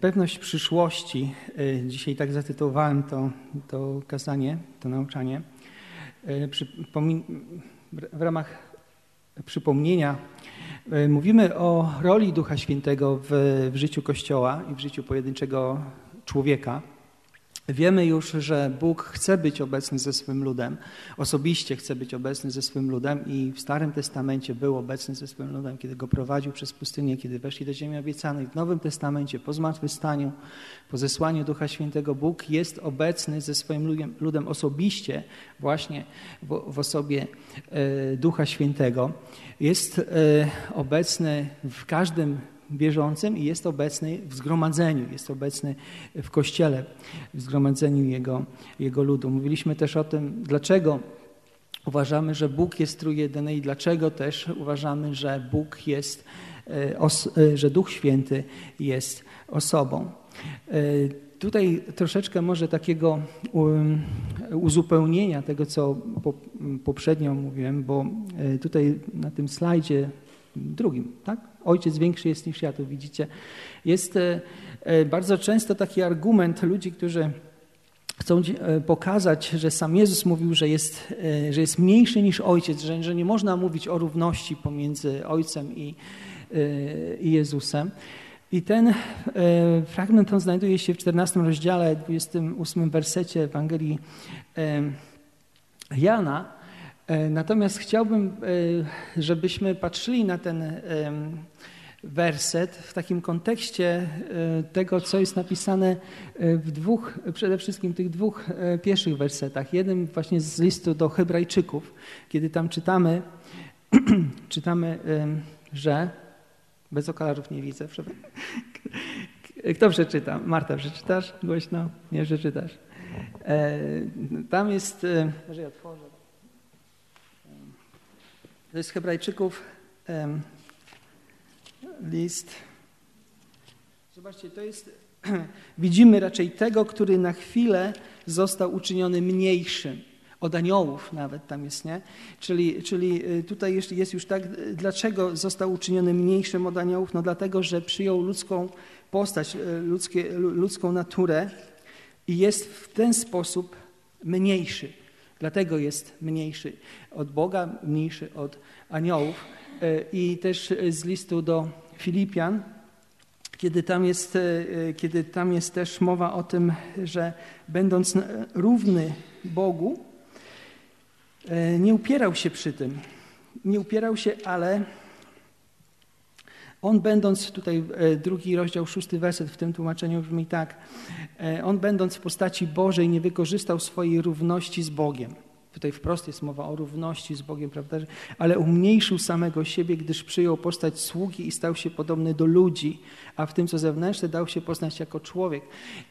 Pewność przyszłości. Dzisiaj tak zatytułowałem to, to kazanie, to nauczanie. W ramach przypomnienia mówimy o roli Ducha Świętego w, w życiu Kościoła i w życiu pojedynczego człowieka. Wiemy już, że Bóg chce być obecny ze swym ludem, osobiście chce być obecny ze swym ludem i w Starym Testamencie był obecny ze swym ludem, kiedy go prowadził przez pustynię, kiedy weszli do ziemi obiecanej. W Nowym Testamencie, po zmartwychwstaniu, po zesłaniu Ducha Świętego, Bóg jest obecny ze swoim ludem, osobiście, właśnie w, w osobie e, Ducha Świętego. Jest e, obecny w każdym bieżącym i jest obecny w zgromadzeniu, jest obecny w Kościele, w zgromadzeniu Jego, Jego ludu. Mówiliśmy też o tym, dlaczego uważamy, że Bóg jest trójjedyny i dlaczego też uważamy, że Bóg jest, e, e, że Duch Święty jest osobą. E, tutaj troszeczkę może takiego uzupełnienia tego, co poprzednio mówiłem, bo tutaj na tym slajdzie drugim, tak? Ojciec większy jest niż ja, tu widzicie. Jest e, e, bardzo często taki argument ludzi, którzy chcą e, pokazać, że sam Jezus mówił, że jest, że jest mniejszy niż Ojciec, że, że nie można mówić o równości pomiędzy Ojcem i, i Jezusem. I ten fragment on znajduje się w 14 rozdziale, 28 wersecie Ewangelii Jana. E, natomiast chciałbym, e, żebyśmy patrzyli na ten werset w takim kontekście e, tego, co jest napisane w dwóch, przede wszystkim tych dwóch pierwszych wersetach. Jeden właśnie z listu do Hebrajczyków, kiedy tam czytamy, czytamy, że bez okularów nie widzę. Kto przeczyta? Marta, przeczytasz głośno? Nie, przeczytasz. Tam jest, może ja otworzę. To jest Hebrajczyków list. Zobaczcie, to jest. Widzimy raczej tego, który na chwilę został uczyniony mniejszym. Od aniołów nawet tam jest, nie? Czyli, czyli y, tutaj jest już tak, dlaczego został uczyniony mniejszym od aniołów? No dlatego, że przyjął ludzką postać, y, ludzkie, ludzką naturę i jest w ten sposób mniejszy. Dlatego jest mniejszy od Boga, mniejszy od aniołów. E, I też z listu do Filipian, kiedy tam jest, e, kiedy tam jest też mowa o tym, że będąc równy Bogu, e, nie upierał się przy tym. Nie upierał się, ale on będąc, tutaj drugi rozdział, szósty werset w tym tłumaczeniu brzmi tak, on będąc w postaci Bożej nie wykorzystał swojej równości z Bogiem. Tutaj wprost jest mowa o równości z Bogiem, prawda? Ale umniejszył samego siebie, gdyż przyjął postać sługi i stał się podobny do ludzi, a w tym, co zewnętrzne, dał się poznać jako człowiek.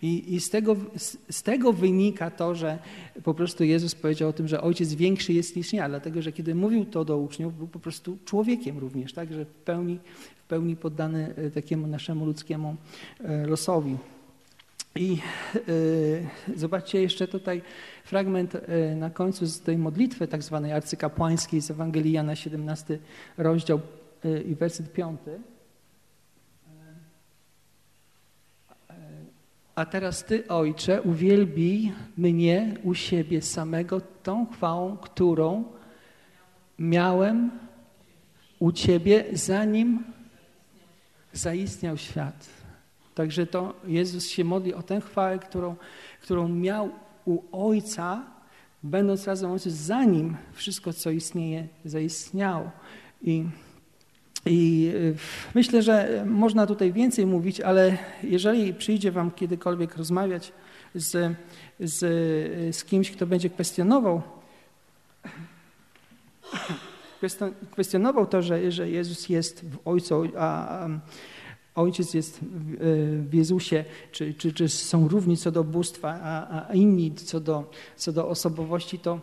I, i z, tego, z, z, tego wynika to, że po prostu Jezus powiedział o tym, że Ojciec większy jest niż ja, dlatego że kiedy mówił to do uczniów, był po prostu człowiekiem również, tak? Że w pełni, w pełni poddany e, takiemu naszemu ludzkiemu e, losowi. I y, zobaczcie jeszcze tutaj fragment y, na końcu z tej modlitwy tak zwanej arcykapłańskiej z Ewangelii Jana 17 rozdział y, i werset 5. A teraz Ty, Ojcze, uwielbij mnie u siebie samego tą chwałą, którą miałem u Ciebie, zanim zaistniał świat. Także to Jezus się modli o tę chwałę, którą, którą miał u Ojca, będąc razem Ojcem, zanim wszystko, co istnieje, zaistniało. I, I myślę, że można tutaj więcej mówić, ale jeżeli przyjdzie Wam kiedykolwiek rozmawiać z, z, z kimś, kto będzie kwestionował, kwestionował to, że, że Jezus jest w Ojcu, a, a Ojciec jest w Jezusie, czy, czy, czy są równi co do bóstwa, a, a inni co do, co do osobowości, to,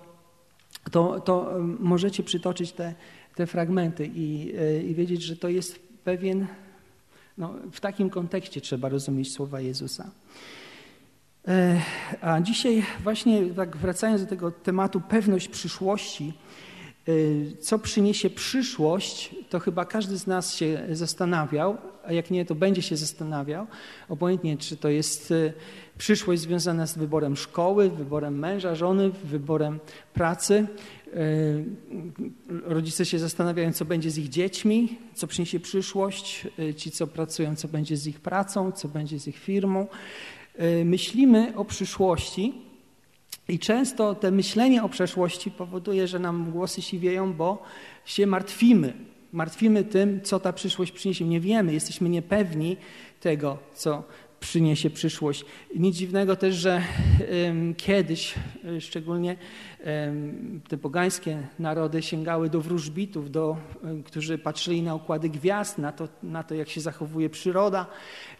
to, to możecie przytoczyć te, te fragmenty i, i wiedzieć, że to jest pewien, no, w takim kontekście trzeba rozumieć słowa Jezusa. E, a dzisiaj właśnie tak wracając do tego tematu pewność przyszłości, co przyniesie przyszłość, to chyba każdy z nas się zastanawiał, a jak nie, to będzie się zastanawiał, obojętnie czy to jest przyszłość związana z wyborem szkoły, wyborem męża, żony, wyborem pracy. Rodzice się zastanawiają, co będzie z ich dziećmi, co przyniesie przyszłość, ci, co pracują, co będzie z ich pracą, co będzie z ich firmą. Myślimy o przyszłości i często to myślenie o przeszłości powoduje, że nam głosy siwieją, bo się martwimy. Martwimy tym, co ta przyszłość przyniesie. Nie wiemy, jesteśmy niepewni tego, co przyniesie przyszłość. Nic dziwnego też, że kiedyś, e, szczególnie te pogańskie narody sięgały do wróżbitów, do, którzy patrzyli na układy gwiazd, na to, na to, jak się zachowuje przyroda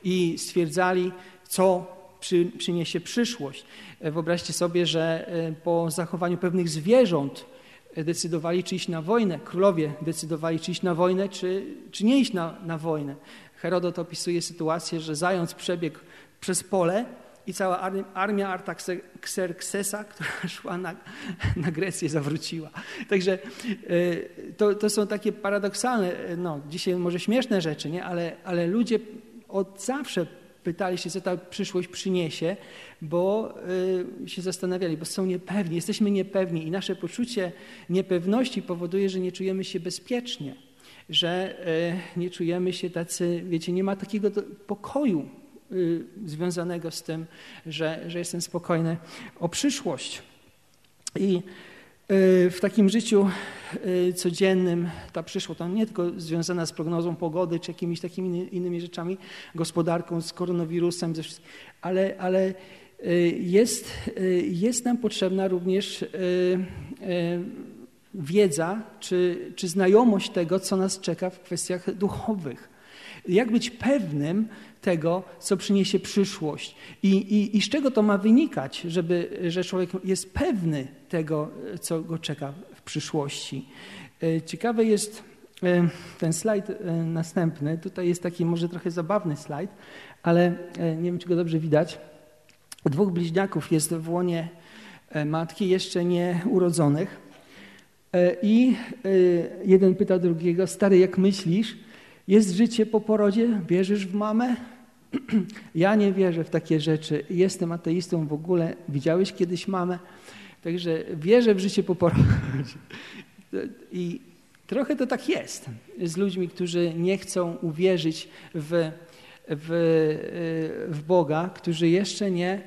i stwierdzali, co przy, przyniesie przyszłość. E, wyobraźcie sobie, że e, po zachowaniu pewnych zwierząt e, decydowali, czy iść na wojnę. Królowie decydowali, czy iść na wojnę, czy, czy nie iść na, na wojnę. Herodot opisuje sytuację, że zając przebiegł przez pole i cała armia Artaxerxesa, która szła na, na Grecję, zawróciła. Także to, to są takie paradoksalne, no, dzisiaj może śmieszne rzeczy, nie? Ale, ale ludzie od zawsze pytali się, co ta przyszłość przyniesie, bo y, się zastanawiali, bo są niepewni, jesteśmy niepewni i nasze poczucie niepewności powoduje, że nie czujemy się bezpiecznie, że y, nie czujemy się tacy, wiecie, nie ma takiego pokoju y, związanego z tym, że, że jestem spokojny o przyszłość. I w takim życiu y, codziennym ta przyszłość nie tylko związana z prognozą pogody czy jakimiś takimi innymi rzeczami, gospodarką, z koronawirusem, ale, ale y, jest, jest nam potrzebna również wiedza czy, czy znajomość tego, co nas czeka w kwestiach duchowych. Jak być pewnym tego, co przyniesie przyszłość i, i, i z czego to ma wynikać, żeby, że człowiek jest pewny tego, co go czeka w przyszłości. E, ciekawy jest e, ten slajd e, następny. Tutaj jest taki może trochę zabawny slajd, ale nie wiem, czy go dobrze widać. Dwóch bliźniaków jest w łonie matki jeszcze nie urodzonych. I jeden pyta drugiego, stary, jak myślisz, jest życie po porodzie? Wierzysz w mamę? Ja nie wierzę w takie rzeczy. Jestem ateistą w ogóle. Widziałeś kiedyś mamę? Także wierzę w życie po porodzie. I trochę to tak jest z ludźmi, którzy nie chcą uwierzyć w, w, w Boga, którzy jeszcze nie,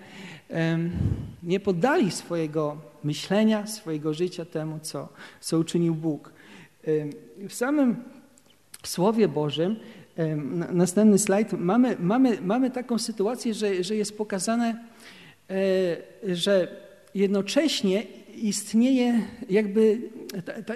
nie poddali swojego myślenia, swojego życia temu, co, co uczynił Bóg. W samym Słowie Bożym, następny slajd, mamy, mamy, mamy taką sytuację, że, że jest pokazane, e, że jednocześnie istnieje jakby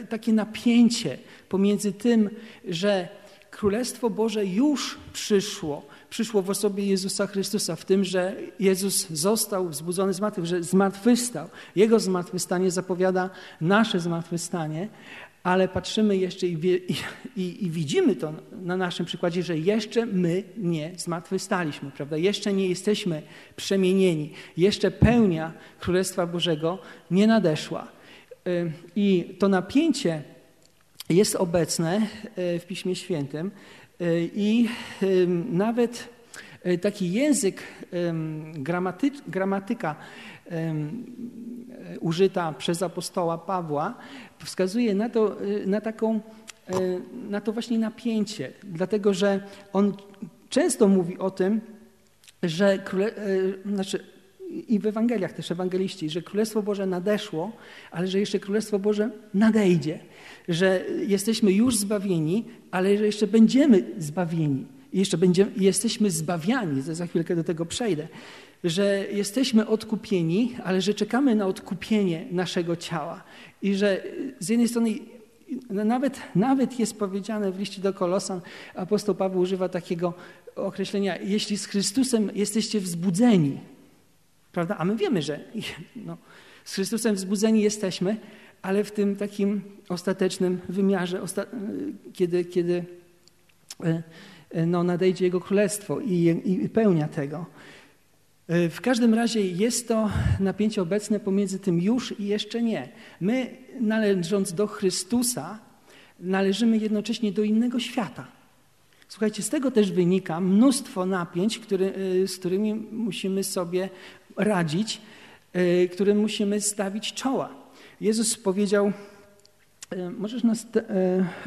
takie napięcie pomiędzy tym, że Królestwo Boże już przyszło, przyszło w osobie Jezusa Chrystusa, w tym, że Jezus został wzbudzony z martwych, że zmartwychwstał. Jego zmartwychwstanie zapowiada nasze zmartwychwstanie, ale patrzymy jeszcze i, wie, i, i, widzimy to na naszym przykładzie, że jeszcze my nie zmartwychwstaliśmy, prawda? Jeszcze nie jesteśmy przemienieni, jeszcze pełnia Królestwa Bożego nie nadeszła. I to napięcie jest obecne w Piśmie Świętym i nawet taki język, gramatyka użyta przez apostoła Pawła wskazuje na to, na taką, na to właśnie napięcie, dlatego że on często mówi o tym, że znaczy i w Ewangeliach też ewangeliści, że Królestwo Boże nadeszło, ale że jeszcze Królestwo Boże nadejdzie, że jesteśmy już zbawieni, ale że jeszcze będziemy zbawieni. I jeszcze będziemy, jesteśmy zbawiani, za chwilkę do tego przejdę, że jesteśmy odkupieni, ale że czekamy na odkupienie naszego ciała. I że z jednej strony nawet, nawet jest powiedziane w liście do Kolosan, apostoł Paweł używa takiego określenia, jeśli z Chrystusem jesteście wzbudzeni, prawda? A my wiemy, że no, z Chrystusem wzbudzeni jesteśmy, ale w tym takim ostatecznym wymiarze, osta kiedy, kiedy e, no, nadejdzie Jego Królestwo i, i pełnia tego. E, w każdym razie jest to napięcie obecne pomiędzy tym już i jeszcze nie. My, należąc do Chrystusa, należymy jednocześnie do innego świata. Słuchajcie, z tego też wynika mnóstwo napięć, który, e, z którymi musimy sobie radzić, e, którym musimy stawić czoła. Jezus powiedział, możesz nas.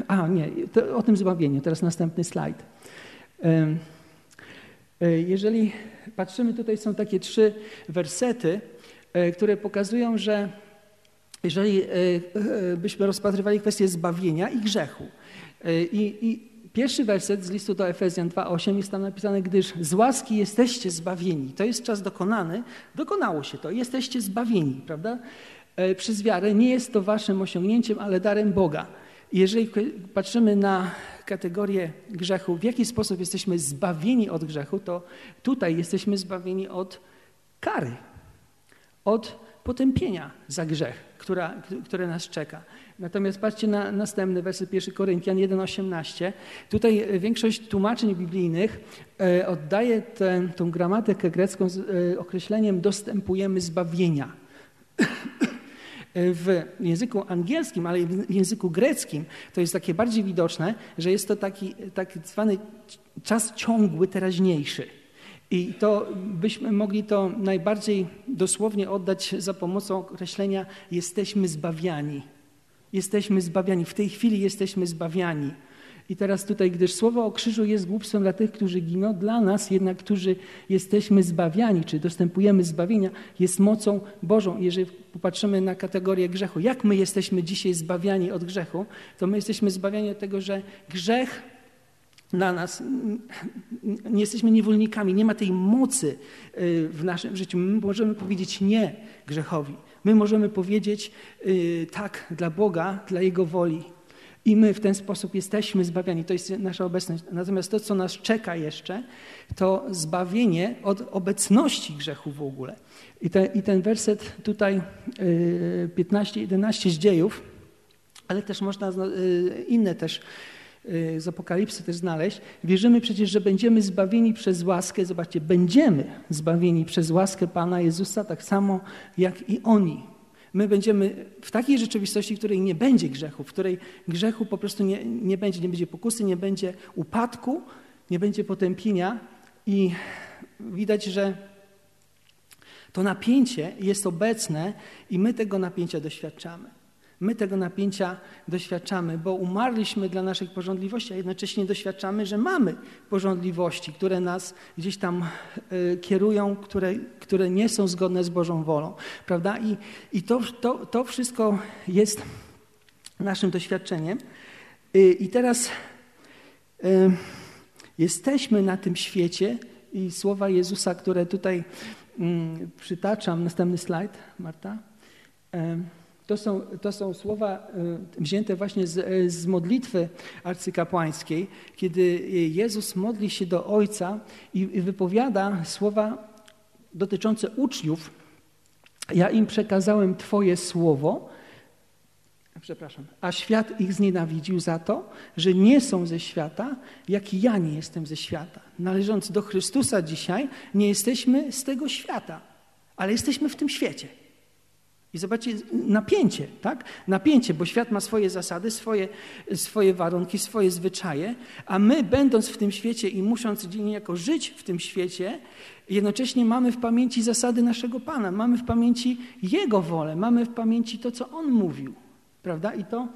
A, nie, o tym zbawieniu, teraz następny slajd. Jeżeli patrzymy, tutaj są takie trzy wersety, które pokazują, że jeżeli byśmy rozpatrywali kwestię zbawienia i grzechu. I, i pierwszy werset z listu do Efezjan 2,8 jest tam napisane, gdyż z łaski jesteście zbawieni. To jest czas dokonany, dokonało się to, jesteście zbawieni, prawda? Przez wiarę nie jest to waszym osiągnięciem, ale darem Boga. Jeżeli patrzymy na kategorię grzechu, w jaki sposób jesteśmy zbawieni od grzechu, to tutaj jesteśmy zbawieni od kary, od potępienia za grzech, która, które nas czeka. Natomiast patrzcie na następny werset 1 Koryntian 1,18. Tutaj większość tłumaczeń biblijnych e, oddaje tę, tą gramatykę grecką z e, określeniem dostępujemy zbawienia w języku angielskim, ale w języku greckim to jest takie bardziej widoczne, że jest to taki tak zwany czas ciągły, teraźniejszy. I to byśmy mogli to najbardziej dosłownie oddać za pomocą określenia jesteśmy zbawiani. Jesteśmy zbawiani. W tej chwili jesteśmy zbawiani. I teraz tutaj, gdyż słowo o krzyżu jest głupstwem dla tych, którzy giną, dla nas jednak, którzy jesteśmy zbawiani, czy dostępujemy zbawienia, jest mocą Bożą. Jeżeli popatrzymy na kategorię grzechu, jak my jesteśmy dzisiaj zbawiani od grzechu, to my jesteśmy zbawiani od tego, że grzech na nas, nie jesteśmy niewolnikami, nie ma tej mocy y, w naszym życiu. My możemy powiedzieć nie grzechowi. My możemy powiedzieć y, tak dla Boga, dla Jego woli. I my w ten sposób jesteśmy zbawiani. To jest nasza obecność. Natomiast to, co nas czeka jeszcze, to zbawienie od obecności grzechu w ogóle. I, te, i ten werset tutaj 15-11 y, z dziejów, ale też można y, inne też z Apokalipsy też znaleźć. Wierzymy przecież, że będziemy zbawieni przez łaskę. Zobaczcie, będziemy zbawieni przez łaskę Pana Jezusa, tak samo jak i oni. My będziemy w takiej rzeczywistości, w której nie będzie grzechu, w której grzechu po prostu nie, nie będzie, nie będzie pokusy, nie będzie upadku, nie będzie potępienia i widać, że to napięcie jest obecne i my tego napięcia doświadczamy. My tego napięcia doświadczamy, bo umarliśmy dla naszych porządliwości, a jednocześnie doświadczamy, że mamy porządliwości, które nas gdzieś tam y, kierują, które, które nie są zgodne z Bożą wolą. Prawda? I, i to, to, to wszystko jest naszym doświadczeniem. Y, I teraz y, jesteśmy na tym świecie i słowa Jezusa, które tutaj mm, przytaczam, następny slajd, Marta. To są, to są słowa e, wzięte właśnie z, e, z modlitwy arcykapłańskiej, kiedy Jezus modli się do Ojca i wypowiada słowa dotyczące uczniów. Ja im przekazałem Twoje słowo, przepraszam, a świat ich znienawidził za to, że nie są ze świata, jak i ja nie jestem ze świata. Należąc do Chrystusa dzisiaj, nie jesteśmy z tego świata, ale jesteśmy w tym świecie. I zobaczcie, napięcie, tak? Napięcie, bo świat ma swoje zasady, swoje, swoje warunki, swoje zwyczaje, a my, będąc w tym świecie i musząc niejako żyć w tym świecie, jednocześnie mamy w pamięci zasady naszego Pana, mamy w pamięci Jego wolę, mamy w pamięci to, co On mówił. Prawda? I to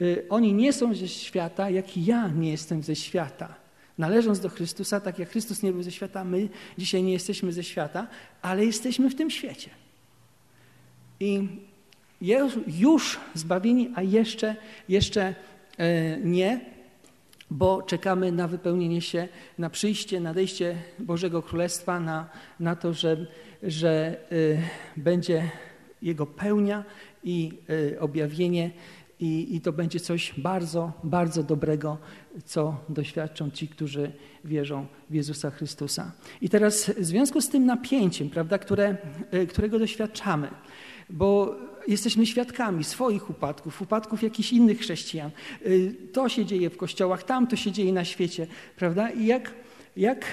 y, oni nie są ze świata, jak i ja nie jestem ze świata. Należąc do Chrystusa, tak jak Chrystus nie był ze świata, my dzisiaj nie jesteśmy ze świata, ale jesteśmy w tym świecie. I już zbawieni, a jeszcze, jeszcze e, nie, bo czekamy na wypełnienie się, na przyjście, nadejście Bożego Królestwa, na, na to, że, że e, będzie Jego pełnia i e, objawienie i, I, to będzie coś bardzo, bardzo dobrego, co doświadczą ci, którzy wierzą w Jezusa Chrystusa. I teraz w związku z tym napięciem, prawda, które, którego doświadczamy, bo jesteśmy świadkami swoich upadków, upadków jakichś innych chrześcijan. Y, to się dzieje w kościołach, tam to się dzieje na świecie, prawda? I jak, jak,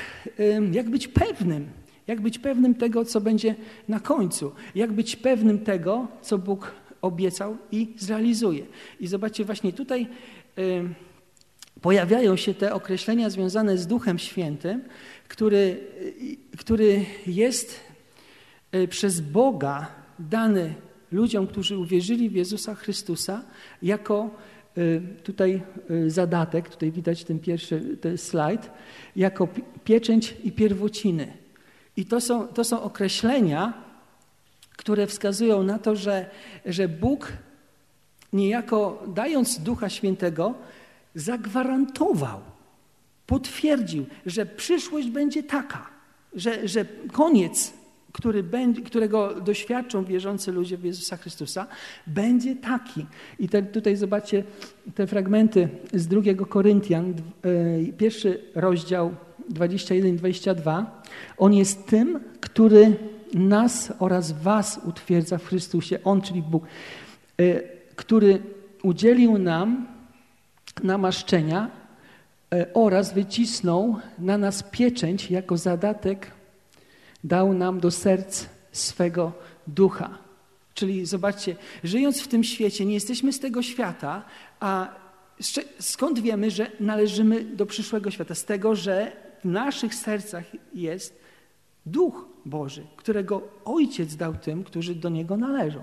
jak być pewnym, Jak być pewnym tego, co będzie na końcu? Jak być pewnym tego, co Bóg obiecał i zrealizuje? I zobaczcie, właśnie tutaj pojawiają się te określenia związane z Duchem Świętym, który, y, który jest y, przez Boga dany ludziom, którzy uwierzyli w Jezusa Chrystusa, jako y, tutaj y, zadatek, tutaj widać ten pierwszy ten slajd, jako pieczęć i pierwociny. I to są, to są określenia, które wskazują na to, że, że Bóg niejako dając Ducha Świętego zagwarantował, potwierdził, że przyszłość będzie taka, że, że koniec który będzie, którego doświadczą wierzący ludzie w Jezusa Chrystusa, będzie taki. I te, tutaj zobaczcie te fragmenty z drugiego Koryntian, e, pierwszy rozdział 21-22. On jest tym, który nas oraz was utwierdza w Chrystusie. On, czyli Bóg, e, który udzielił nam namaszczenia e, oraz wycisnął na nas pieczęć jako zadatek dał nam do serc swego ducha. Czyli zobaczcie, żyjąc w tym świecie, nie jesteśmy z tego świata, a skąd wiemy, że należymy do przyszłego świata? Z tego, że w naszych sercach jest Duch Boży, którego Ojciec dał tym, którzy do Niego należą.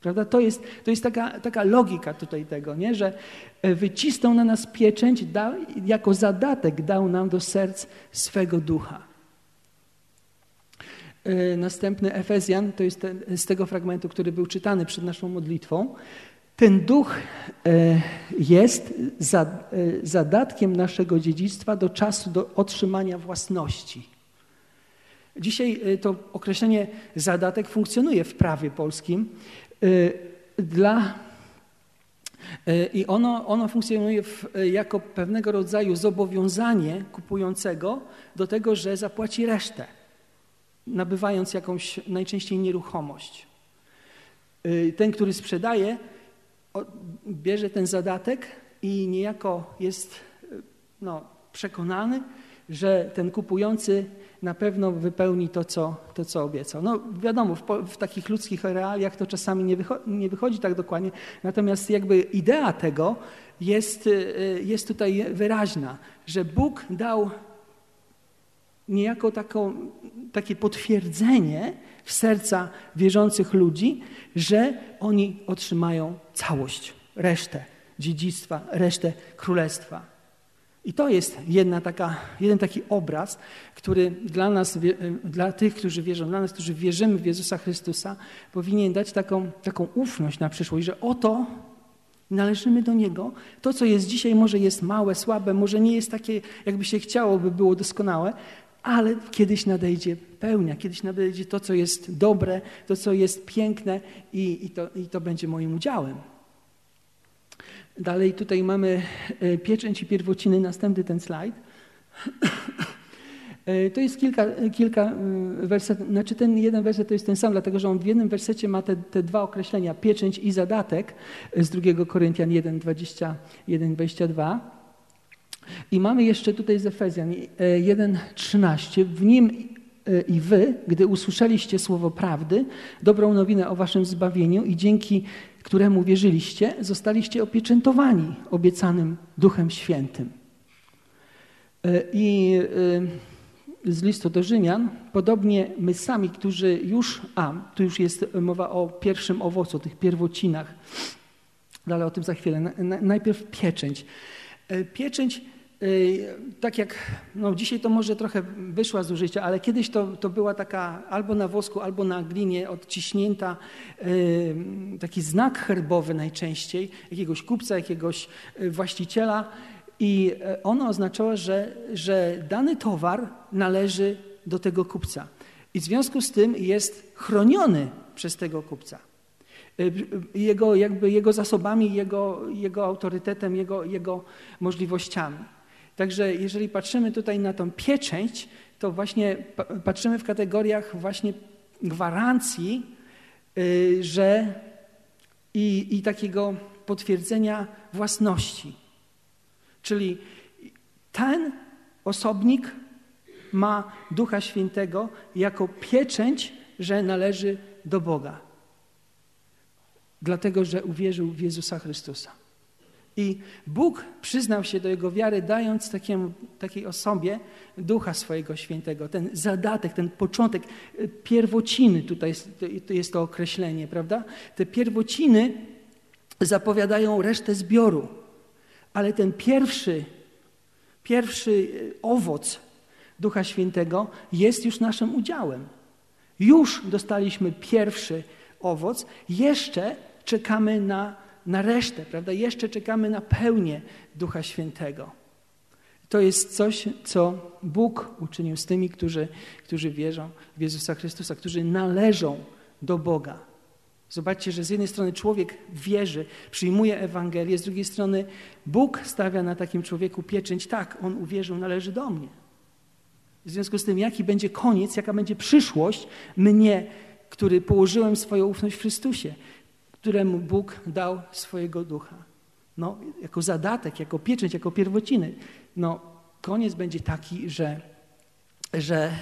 Prawda? To jest, to jest taka, taka logika tutaj tego, nie? że e, wycisnął na nas pieczęć, dał, jako zadatek dał nam do serc swego ducha. E, następny Efezjan, to jest ten, z tego fragmentu, który był czytany przed naszą modlitwą. Ten duch e, jest e, zadatkiem naszego dziedzictwa do czasu do otrzymania własności. Dzisiaj to określenie zadatek funkcjonuje w prawie polskim dla i ono, ono funkcjonuje w, jako pewnego rodzaju zobowiązanie kupującego do tego, że zapłaci resztę nabywając jakąś najczęściej nieruchomość. Y, ten, który sprzedaje, bierze ten zadatek i niejako jest y, no, przekonany, że ten kupujący na pewno wypełni to, co, to, co obiecał. No wiadomo, w, w takich ludzkich realiach to czasami nie, wycho nie wychodzi tak dokładnie, natomiast jakby idea tego jest, y, jest tutaj wyraźna, że Bóg dał niejako taką, takie potwierdzenie w serca wierzących ludzi, że oni otrzymają całość, resztę dziedzictwa, resztę królestwa. I to jest jedna taka, jeden taki obraz, który dla nas, dla tych, którzy wierzą, dla nas, którzy wierzymy w Jezusa Chrystusa, powinien dać taką, taką ufność na przyszłość, że oto należymy do Niego. To, co jest dzisiaj, może jest małe, słabe, może nie jest takie, jakby się chciało, by było doskonałe, ale kiedyś nadejdzie pełnia, kiedyś nadejdzie to, co jest dobre, to, co jest piękne i, i, to, i to będzie moim udziałem. Dalej tutaj mamy e, pieczęć i pierwociny, następny ten slajd. E, to jest kilka, kilka e, wersetów, znaczy ten jeden werset to jest ten sam, dlatego że on w jednym wersecie ma te, te dwa określenia, pieczęć i zadatek z 2 Koryntian 1, 21, 22. I mamy jeszcze tutaj z Efezjan 1:13. W nim e, i wy, gdy usłyszeliście słowo prawdy, dobrą nowinę o waszym zbawieniu i dzięki któremu wierzyliście, zostaliście opieczętowani obiecanym Duchem Świętym. E, I e, z listu do Rzymian, podobnie my sami, którzy już, a tu już jest mowa o pierwszym owocu, o tych pierwocinach, ale o tym za chwilę. Najpierw pieczęć. Pieczęć tak jak no dzisiaj to może trochę wyszła z użycia, ale kiedyś to, to była taka albo na wosku, albo na glinie odciśnięta y, taki znak herbowy najczęściej jakiegoś kupca, jakiegoś y, właściciela i ono oznaczało, że, że dany towar należy do tego kupca i w związku z tym jest chroniony przez tego kupca. Jego, jakby jego zasobami, jego, jego autorytetem, jego, jego możliwościami. Także jeżeli patrzymy tutaj na tą pieczęć, to właśnie patrzymy w kategoriach właśnie gwarancji, y, że i, i takiego potwierdzenia własności. Czyli ten osobnik ma Ducha Świętego jako pieczęć, że należy do Boga. Dlatego, że uwierzył w Jezusa Chrystusa. I Bóg przyznał się do jego wiary, dając takiemu, takiej osobie Ducha swojego Świętego. Ten zadatek, ten początek, y, pierwociny, tutaj jest, jest to określenie, prawda? Te pierwociny zapowiadają resztę zbioru, ale ten pierwszy, pierwszy y, owoc Ducha Świętego jest już naszym udziałem. Już dostaliśmy pierwszy owoc, jeszcze czekamy na na resztę, prawda? Jeszcze czekamy na pełnię Ducha Świętego. To jest coś, co Bóg uczynił z tymi, którzy, którzy wierzą w Jezusa Chrystusa, którzy należą do Boga. Zobaczcie, że z jednej strony człowiek wierzy, przyjmuje Ewangelię, z drugiej strony Bóg stawia na takim człowieku pieczęć. Tak, on uwierzył, należy do mnie. W związku z tym, jaki będzie koniec, jaka będzie przyszłość mnie, który położyłem swoją ufność w Chrystusie, któremu Bóg dał swojego ducha. No, jako zadatek, jako pieczęć, jako pierwociny. No, koniec będzie taki, że, że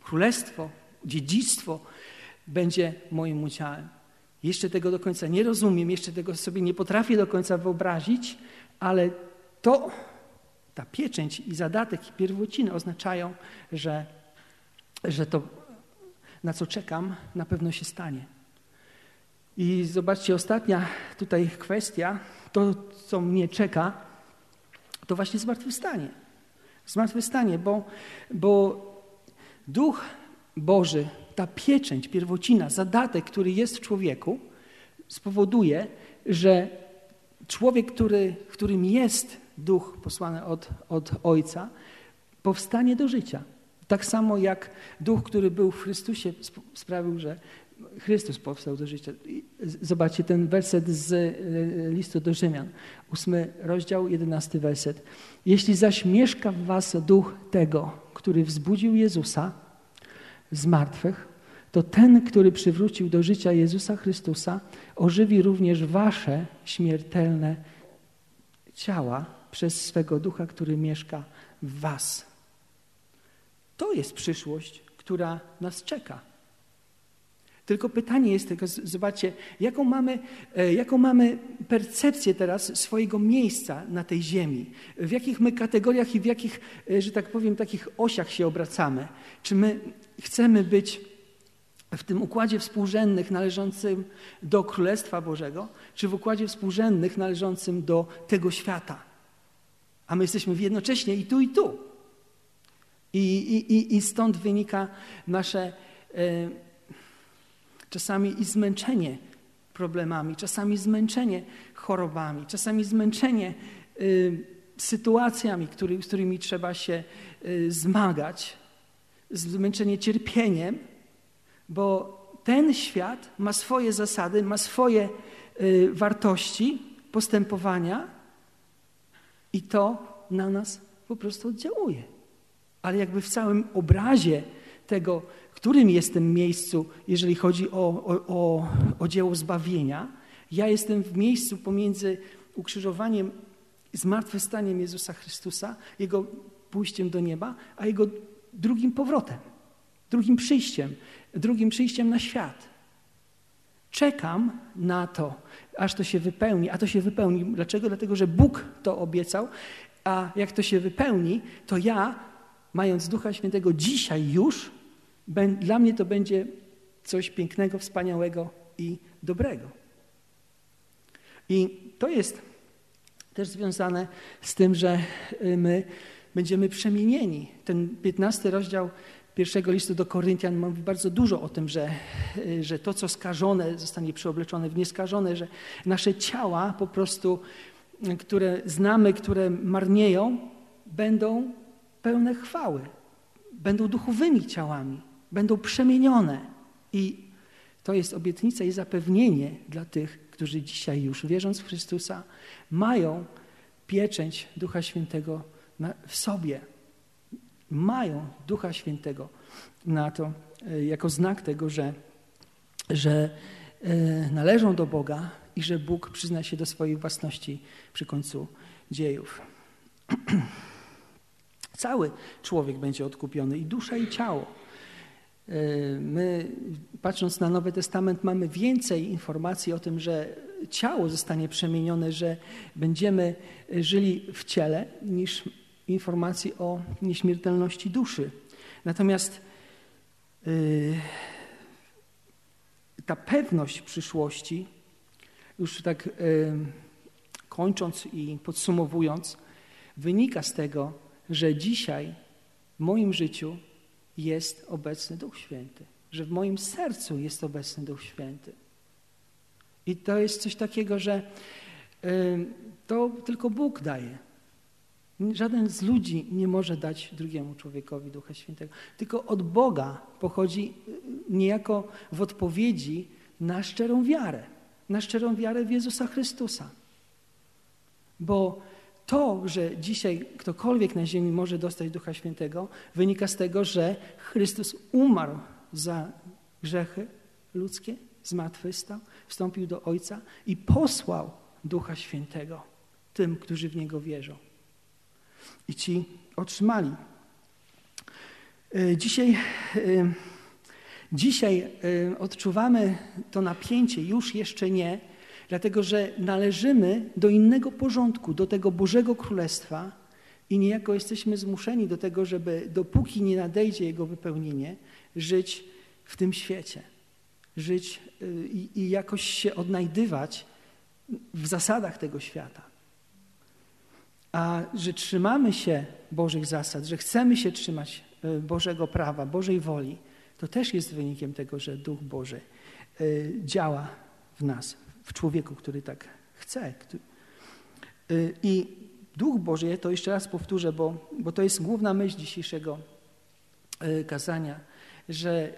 królestwo, dziedzictwo będzie moim udziałem. Jeszcze tego do końca nie rozumiem, jeszcze tego sobie nie potrafię do końca wyobrazić, ale to, ta pieczęć i zadatek i pierwociny oznaczają, że, że to, na co czekam, na pewno się stanie. I zobaczcie, ostatnia tutaj kwestia, to co mnie czeka, to właśnie zmartwychwstanie. Zmartwychwstanie, bo, bo Duch Boży, ta pieczęć, pierwocina, zadatek, który jest w człowieku, spowoduje, że człowiek, który, którym jest duch posłany od, od Ojca, powstanie do życia. Tak samo jak duch, który był w Chrystusie, sprawił, że Chrystus powstał do życia. Zobaczcie ten werset z e, listu do Rzymian, ósmy rozdział, jedenasty werset. Jeśli zaś mieszka w was duch tego, który wzbudził Jezusa z martwych, to ten, który przywrócił do życia Jezusa Chrystusa, ożywi również wasze śmiertelne ciała przez swego ducha, który mieszka w was. To jest przyszłość, która nas czeka. Tylko pytanie jest tylko, zobaczcie, jaką mamy, e, jaką mamy percepcję teraz swojego miejsca na tej ziemi. W jakich my kategoriach i w jakich, e, że tak powiem, takich osiach się obracamy. Czy my chcemy być w tym układzie współrzędnych należącym do Królestwa Bożego, czy w układzie współrzędnych należącym do tego świata. A my jesteśmy jednocześnie i tu, i tu. I, i, i stąd wynika nasze e, czasami i zmęczenie problemami, czasami zmęczenie chorobami, czasami zmęczenie y, sytuacjami, który, z którymi trzeba się y, zmagać, zmęczenie cierpieniem, bo ten świat ma swoje zasady, ma swoje y, wartości postępowania i to na nas po prostu oddziałuje. Ale jakby w całym obrazie tego, którym jestem miejscu, jeżeli chodzi o, o, o, o dzieło zbawienia. Ja jestem w miejscu pomiędzy ukrzyżowaniem, zmartwychwstaniem Jezusa Chrystusa, Jego pójściem do nieba, a Jego drugim powrotem, drugim przyjściem, drugim przyjściem na świat. Czekam na to, aż to się wypełni, a to się wypełni. Dlaczego? Dlatego, że Bóg to obiecał, a jak to się wypełni, to ja, mając Ducha Świętego dzisiaj już, dla mnie to będzie coś pięknego, wspaniałego i dobrego. I to jest też związane z tym, że y, my będziemy przemienieni. Ten 15 rozdział pierwszego listu do Koryntian mówi bardzo dużo o tym, że, y, że to, co skażone, zostanie przeobleczone w nieskażone, że nasze ciała po prostu, y, które znamy, które marnieją, będą pełne chwały, będą duchowymi ciałami będą przemienione. I to jest obietnica i zapewnienie dla tych, którzy dzisiaj już wierząc w Chrystusa, mają pieczęć Ducha Świętego w sobie. Mają Ducha Świętego na to, e, jako znak tego, że, że e, należą do Boga i że Bóg przyzna się do swojej własności przy końcu dziejów. Cały człowiek będzie odkupiony i dusza i ciało. E, my, patrząc na Nowy Testament, mamy więcej informacji o tym, że ciało zostanie przemienione, że będziemy żyli w ciele, niż informacji o nieśmiertelności duszy. Natomiast yy, ta pewność przyszłości, już tak yy, kończąc i podsumowując, wynika z tego, że dzisiaj w moim życiu jest obecny Duch Święty, że w moim sercu jest obecny Duch Święty. I to jest coś takiego, że to tylko Bóg daje. Żaden z ludzi nie może dać drugiemu człowiekowi Ducha Świętego. Tylko od Boga pochodzi y, niejako w odpowiedzi na szczerą wiarę. Na szczerą wiarę w Jezusa Chrystusa. Bo to, że dzisiaj ktokolwiek na ziemi może dostać Ducha Świętego, wynika z tego, że Chrystus umarł za grzechy ludzkie, zmartwychwstał, wstąpił do Ojca i posłał Ducha Świętego tym, którzy w Niego wierzą i ci otrzymali. E, dzisiaj, e, dzisiaj e, odczuwamy to napięcie, już jeszcze nie, dlatego że należymy do innego porządku, do tego Bożego Królestwa i niejako jesteśmy zmuszeni do tego, żeby dopóki nie nadejdzie jego wypełnienie, żyć w tym świecie. Żyć i, i jakoś się odnajdywać w zasadach tego świata. A że trzymamy się Bożych zasad, że chcemy się trzymać e, Bożego prawa, Bożej woli, to też jest wynikiem tego, że Duch Boży e, działa w nas, w człowieku, który tak chce. E, I Duch Boży, to jeszcze raz powtórzę, bo, bo to jest główna myśl dzisiejszego kazania, że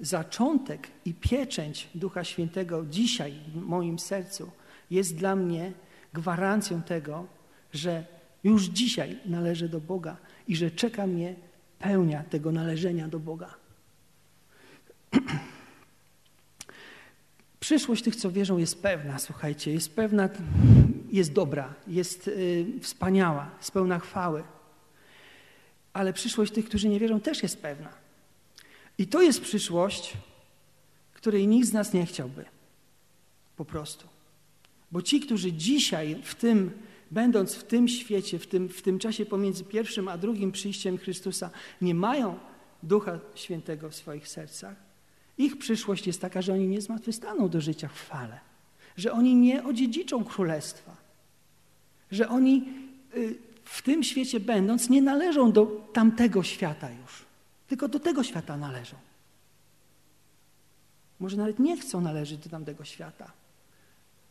zaczątek i pieczęć Ducha Świętego dzisiaj w moim sercu jest dla mnie gwarancją tego, że już dzisiaj należę do Boga i że czeka mnie pełnia tego należenia do Boga. Przyszłość tych, co wierzą, jest pewna, słuchajcie, jest pewna, jest dobra, jest y, wspaniała, jest pełna chwały. Ale przyszłość tych, którzy nie wierzą, też jest pewna. I to jest przyszłość, której nikt z nas nie chciałby. Po prostu. Bo ci, którzy dzisiaj w tym będąc w tym świecie, w tym, w tym czasie pomiędzy pierwszym a drugim przyjściem Chrystusa, nie mają Ducha Świętego w swoich sercach, ich przyszłość jest taka, że oni nie zmartwychwstaną do życia w fale, że oni nie odziedziczą królestwa, że oni y, w tym świecie będąc nie należą do tamtego świata już, tylko do tego świata należą. Może nawet nie chcą należeć do tamtego świata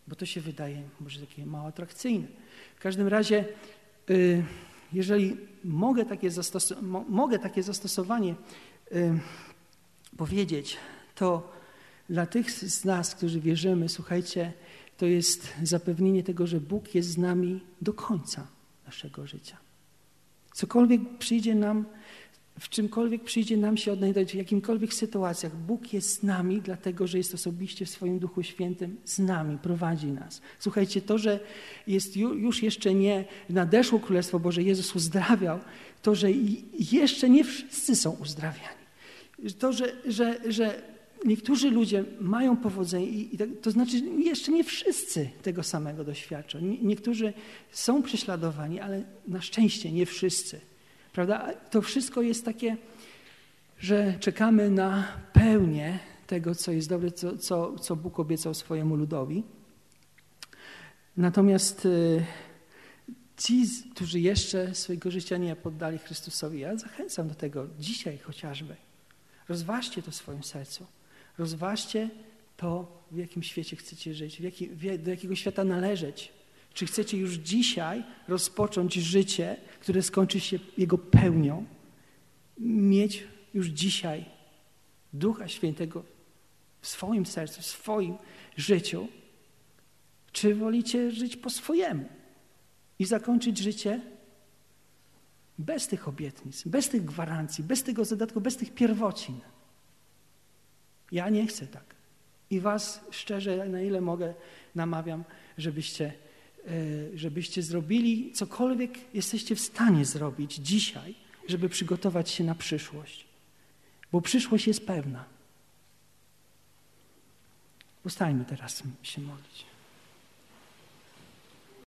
bo to się wydaje może takie mało atrakcyjne. W każdym razie, y, jeżeli mogę takie, zastos mogę takie zastosowanie y, powiedzieć, to dla tych z nas, którzy wierzymy, słuchajcie, to jest zapewnienie tego, że Bóg jest z nami do końca naszego życia. Cokolwiek przyjdzie nam w czymkolwiek przyjdzie nam się odnajdować, w jakimkolwiek sytuacjach, Bóg jest z nami, dlatego że jest osobiście w swoim Duchu Świętym z nami, prowadzi nas. Słuchajcie, to, że jest już jeszcze nie nadeszło Królestwo Boże, Jezus uzdrawiał, to, że jeszcze nie wszyscy są uzdrawiani. To, że, że, że niektórzy ludzie mają powodzenie, i, tak, to znaczy jeszcze nie wszyscy tego samego doświadczą. Niektórzy są prześladowani, ale na szczęście nie wszyscy. Prawda? To wszystko jest takie, że czekamy na pełnię tego, co jest dobre, co, co, co Bóg obiecał swojemu ludowi. Natomiast y, ci, którzy jeszcze swojego życia nie poddali Chrystusowi, ja zachęcam do tego dzisiaj chociażby. Rozważcie to w swoim sercu. Rozważcie to, w jakim świecie chcecie żyć, jaki, do jakiego świata należeć. Czy chcecie już dzisiaj rozpocząć życie, które skończy się Jego pełnią? Mieć już dzisiaj Ducha Świętego w swoim sercu, w swoim życiu? Czy wolicie żyć po swojemu i zakończyć życie bez tych obietnic, bez tych gwarancji, bez tego zadatku, bez tych pierwocin? Ja nie chcę tak. I Was szczerze, na ile mogę, namawiam, żebyście E, żebyście zrobili cokolwiek jesteście w stanie zrobić dzisiaj, żeby przygotować się na przyszłość, bo przyszłość jest pewna. Zostańmy teraz się modlić.